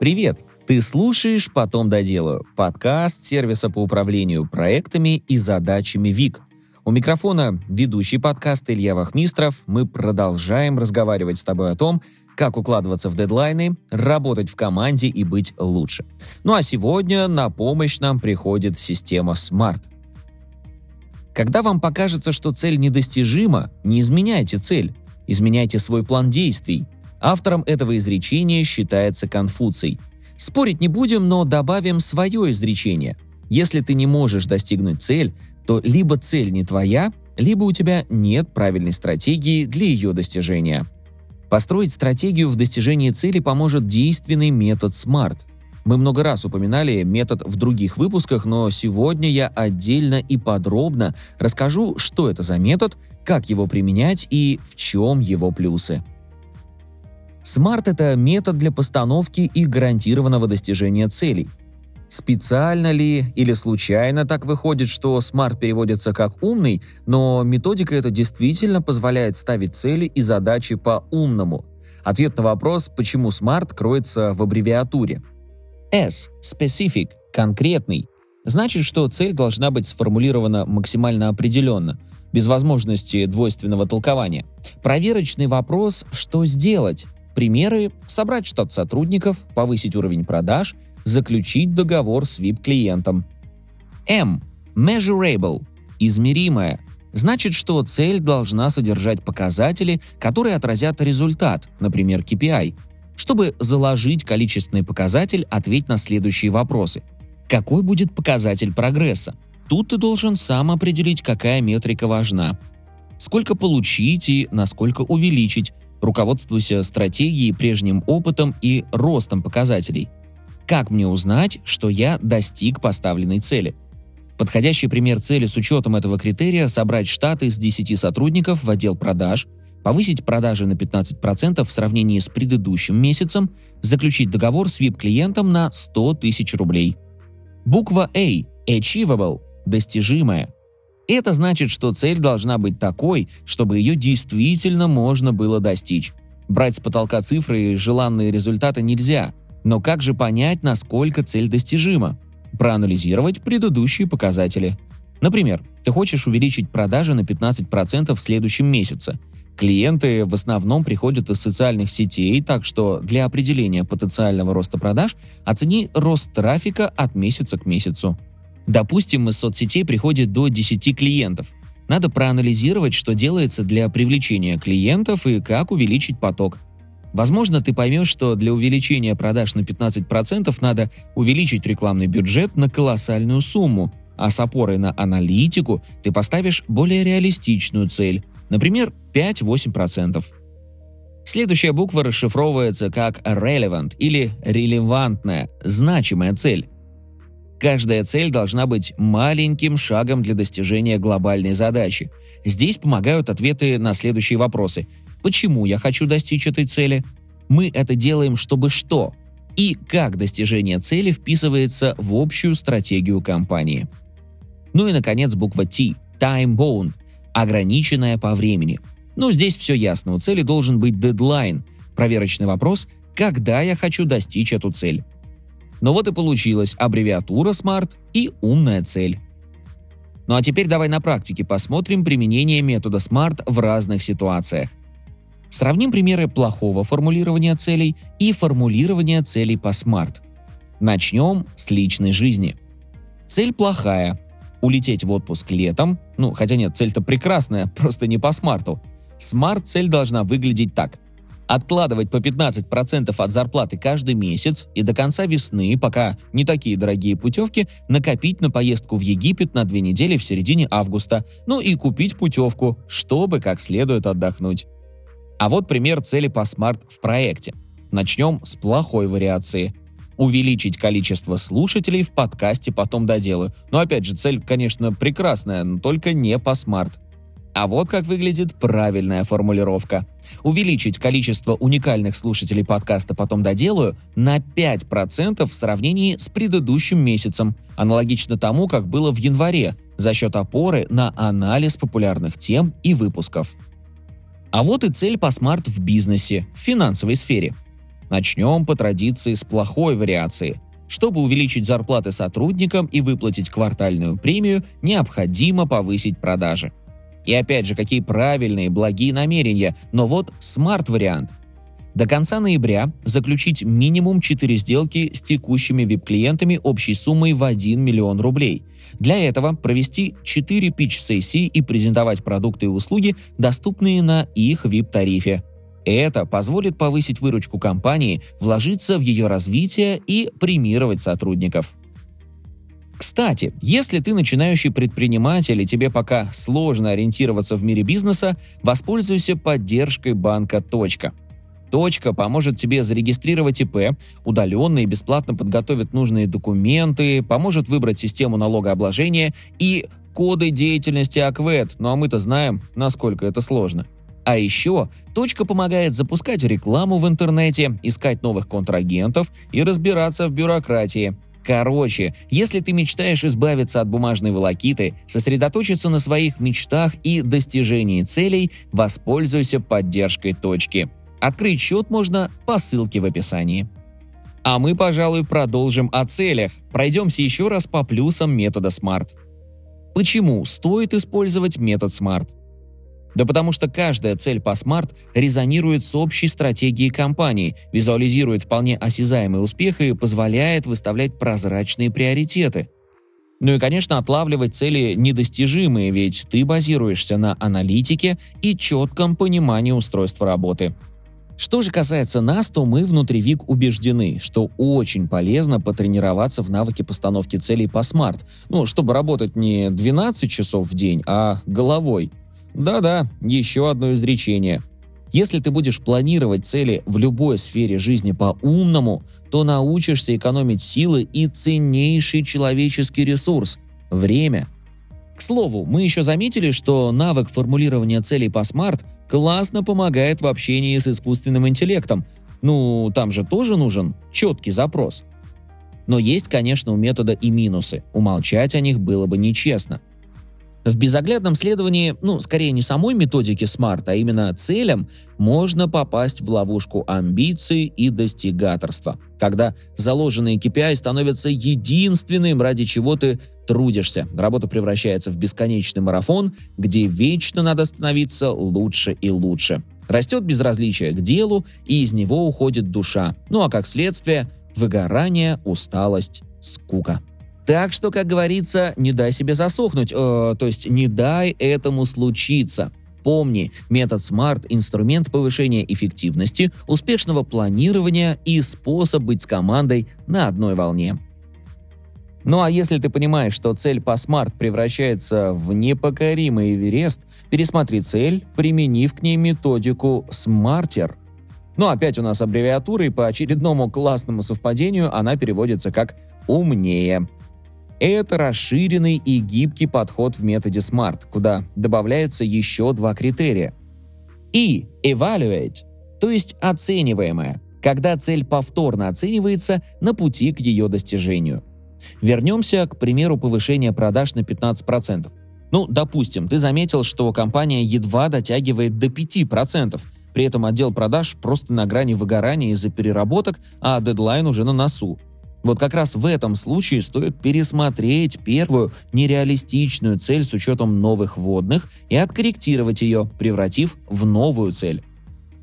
Привет! Ты слушаешь «Потом доделаю» — подкаст сервиса по управлению проектами и задачами ВИК. У микрофона ведущий подкаст Илья Вахмистров. Мы продолжаем разговаривать с тобой о том, как укладываться в дедлайны, работать в команде и быть лучше. Ну а сегодня на помощь нам приходит система SMART. Когда вам покажется, что цель недостижима, не изменяйте цель, изменяйте свой план действий. Автором этого изречения считается Конфуций. Спорить не будем, но добавим свое изречение. Если ты не можешь достигнуть цель, то либо цель не твоя, либо у тебя нет правильной стратегии для ее достижения. Построить стратегию в достижении цели поможет действенный метод SMART. Мы много раз упоминали метод в других выпусках, но сегодня я отдельно и подробно расскажу, что это за метод, как его применять и в чем его плюсы. SMART – это метод для постановки и гарантированного достижения целей. Специально ли или случайно так выходит, что SMART переводится как «умный», но методика эта действительно позволяет ставить цели и задачи по-умному. Ответ на вопрос, почему SMART кроется в аббревиатуре. S – specific, конкретный. Значит, что цель должна быть сформулирована максимально определенно, без возможности двойственного толкования. Проверочный вопрос «что сделать?» Примеры – собрать штат сотрудников, повысить уровень продаж – заключить договор с VIP-клиентом. M. Measurable – измеримое. Значит, что цель должна содержать показатели, которые отразят результат, например, KPI. Чтобы заложить количественный показатель, ответь на следующие вопросы. Какой будет показатель прогресса? Тут ты должен сам определить, какая метрика важна. Сколько получить и насколько увеличить, руководствуйся стратегией, прежним опытом и ростом показателей. Как мне узнать, что я достиг поставленной цели? Подходящий пример цели с учетом этого критерия – собрать штаты из 10 сотрудников в отдел продаж, повысить продажи на 15% в сравнении с предыдущим месяцем, заключить договор с VIP-клиентом на 100 тысяч рублей. Буква A – achievable – достижимая. Это значит, что цель должна быть такой, чтобы ее действительно можно было достичь. Брать с потолка цифры и желанные результаты нельзя – но как же понять, насколько цель достижима? Проанализировать предыдущие показатели. Например, ты хочешь увеличить продажи на 15% в следующем месяце. Клиенты в основном приходят из социальных сетей, так что для определения потенциального роста продаж оцени рост трафика от месяца к месяцу. Допустим, из соцсетей приходит до 10 клиентов. Надо проанализировать, что делается для привлечения клиентов и как увеличить поток. Возможно, ты поймешь, что для увеличения продаж на 15% надо увеличить рекламный бюджет на колоссальную сумму, а с опорой на аналитику ты поставишь более реалистичную цель, например, 5-8%. Следующая буква расшифровывается как relevant или релевантная, значимая цель. Каждая цель должна быть маленьким шагом для достижения глобальной задачи. Здесь помогают ответы на следующие вопросы почему я хочу достичь этой цели, мы это делаем, чтобы что, и как достижение цели вписывается в общую стратегию компании. Ну и, наконец, буква T – time bound – ограниченная по времени. Ну, здесь все ясно, у цели должен быть дедлайн, проверочный вопрос – когда я хочу достичь эту цель. Ну вот и получилась аббревиатура SMART и умная цель. Ну а теперь давай на практике посмотрим применение метода SMART в разных ситуациях. Сравним примеры плохого формулирования целей и формулирования целей по SMART. Начнем с личной жизни. Цель плохая. Улететь в отпуск летом. Ну, хотя нет, цель-то прекрасная, просто не по смарту. Смарт-цель должна выглядеть так. Откладывать по 15% от зарплаты каждый месяц и до конца весны, пока не такие дорогие путевки, накопить на поездку в Египет на две недели в середине августа. Ну и купить путевку, чтобы как следует отдохнуть. А вот пример цели по Smart в проекте. Начнем с плохой вариации. Увеличить количество слушателей в подкасте потом доделаю. Но опять же, цель, конечно, прекрасная, но только не по Smart. А вот как выглядит правильная формулировка. Увеличить количество уникальных слушателей подкаста «Потом доделаю» на 5% в сравнении с предыдущим месяцем, аналогично тому, как было в январе, за счет опоры на анализ популярных тем и выпусков. А вот и цель по SMART в бизнесе, в финансовой сфере. Начнем по традиции с плохой вариации. Чтобы увеличить зарплаты сотрудникам и выплатить квартальную премию, необходимо повысить продажи. И опять же, какие правильные, благие намерения, но вот SMART-вариант. До конца ноября заключить минимум 4 сделки с текущими VIP-клиентами общей суммой в 1 миллион рублей. Для этого провести 4 pitch-сессии и презентовать продукты и услуги, доступные на их VIP-тарифе. Это позволит повысить выручку компании, вложиться в ее развитие и премировать сотрудников. Кстати, если ты начинающий предприниматель и тебе пока сложно ориентироваться в мире бизнеса, воспользуйся поддержкой банка «Точка». Точка поможет тебе зарегистрировать ИП, удаленно и бесплатно подготовит нужные документы, поможет выбрать систему налогообложения и коды деятельности АКВЭД, ну а мы-то знаем, насколько это сложно. А еще точка помогает запускать рекламу в интернете, искать новых контрагентов и разбираться в бюрократии. Короче, если ты мечтаешь избавиться от бумажной волокиты, сосредоточиться на своих мечтах и достижении целей, воспользуйся поддержкой точки. Открыть счет можно по ссылке в описании. А мы, пожалуй, продолжим о целях. Пройдемся еще раз по плюсам метода SMART. Почему стоит использовать метод SMART? Да потому что каждая цель по SMART резонирует с общей стратегией компании, визуализирует вполне осязаемый успех и позволяет выставлять прозрачные приоритеты. Ну и, конечно, отлавливать цели недостижимые, ведь ты базируешься на аналитике и четком понимании устройства работы. Что же касается нас, то мы внутри ВИК убеждены, что очень полезно потренироваться в навыке постановки целей по смарт, ну, чтобы работать не 12 часов в день, а головой. Да-да, еще одно изречение. Если ты будешь планировать цели в любой сфере жизни по-умному, то научишься экономить силы и ценнейший человеческий ресурс – время. К слову, мы еще заметили, что навык формулирования целей по смарт классно помогает в общении с искусственным интеллектом. Ну, там же тоже нужен четкий запрос. Но есть, конечно, у метода и минусы. Умолчать о них было бы нечестно. В безоглядном следовании, ну, скорее не самой методики SMART, а именно целям, можно попасть в ловушку амбиций и достигаторства, когда заложенные KPI становятся единственным, ради чего ты трудишься. Работа превращается в бесконечный марафон, где вечно надо становиться лучше и лучше. Растет безразличие к делу, и из него уходит душа. Ну а как следствие – выгорание, усталость, скука. Так что, как говорится, не дай себе засохнуть, э, то есть не дай этому случиться. Помни, метод SMART – инструмент повышения эффективности, успешного планирования и способ быть с командой на одной волне. Ну а если ты понимаешь, что цель по смарт превращается в непокоримый Эверест, пересмотри цель, применив к ней методику SMARTER. Ну опять у нас аббревиатура, и по очередному классному совпадению она переводится как «умнее». Это расширенный и гибкий подход в методе SMART, куда добавляются еще два критерия. И evaluate, то есть оцениваемое, когда цель повторно оценивается на пути к ее достижению. Вернемся к примеру повышения продаж на 15%. Ну, допустим, ты заметил, что компания едва дотягивает до 5%, при этом отдел продаж просто на грани выгорания из-за переработок, а дедлайн уже на носу. Вот как раз в этом случае стоит пересмотреть первую нереалистичную цель с учетом новых вводных и откорректировать ее, превратив в новую цель.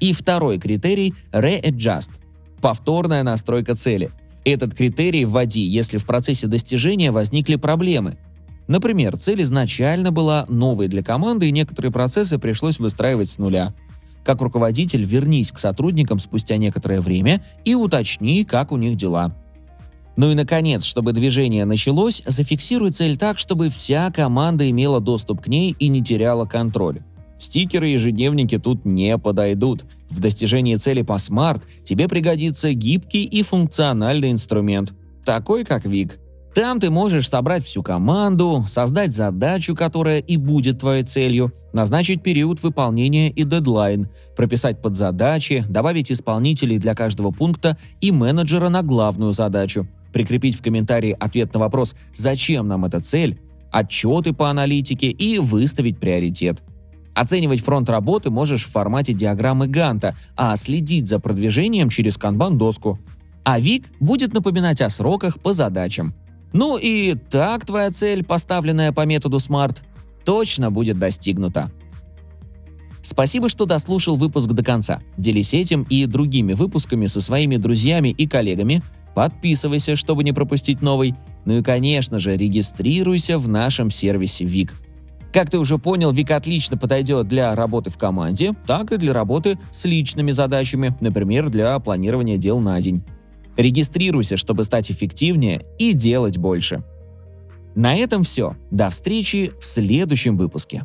И второй критерий – readjust – повторная настройка цели – этот критерий вводи, если в процессе достижения возникли проблемы. Например, цель изначально была новой для команды, и некоторые процессы пришлось выстраивать с нуля. Как руководитель вернись к сотрудникам спустя некоторое время и уточни, как у них дела. Ну и, наконец, чтобы движение началось, зафиксируй цель так, чтобы вся команда имела доступ к ней и не теряла контроль. Стикеры и ежедневники тут не подойдут. В достижении цели по SMART тебе пригодится гибкий и функциональный инструмент, такой как WEEEK. Там ты можешь собрать всю команду, создать задачу, которая и будет твоей целью, назначить период выполнения и дедлайн, прописать подзадачи, добавить исполнителей для каждого пункта и менеджера на главную задачу, прикрепить в комментарии ответ на вопрос «Зачем нам эта цель?», отчеты по аналитике и выставить приоритет – Оценивать фронт работы можешь в формате диаграммы Ганта, а следить за продвижением через канбан-доску. А ВИК будет напоминать о сроках по задачам. Ну и так твоя цель, поставленная по методу SMART, точно будет достигнута. Спасибо, что дослушал выпуск до конца. Делись этим и другими выпусками со своими друзьями и коллегами. Подписывайся, чтобы не пропустить новый. Ну и, конечно же, регистрируйся в нашем сервисе ВИК. Как ты уже понял, ВИК отлично подойдет для работы в команде, так и для работы с личными задачами, например, для планирования дел на день. Регистрируйся, чтобы стать эффективнее и делать больше. На этом все. До встречи в следующем выпуске.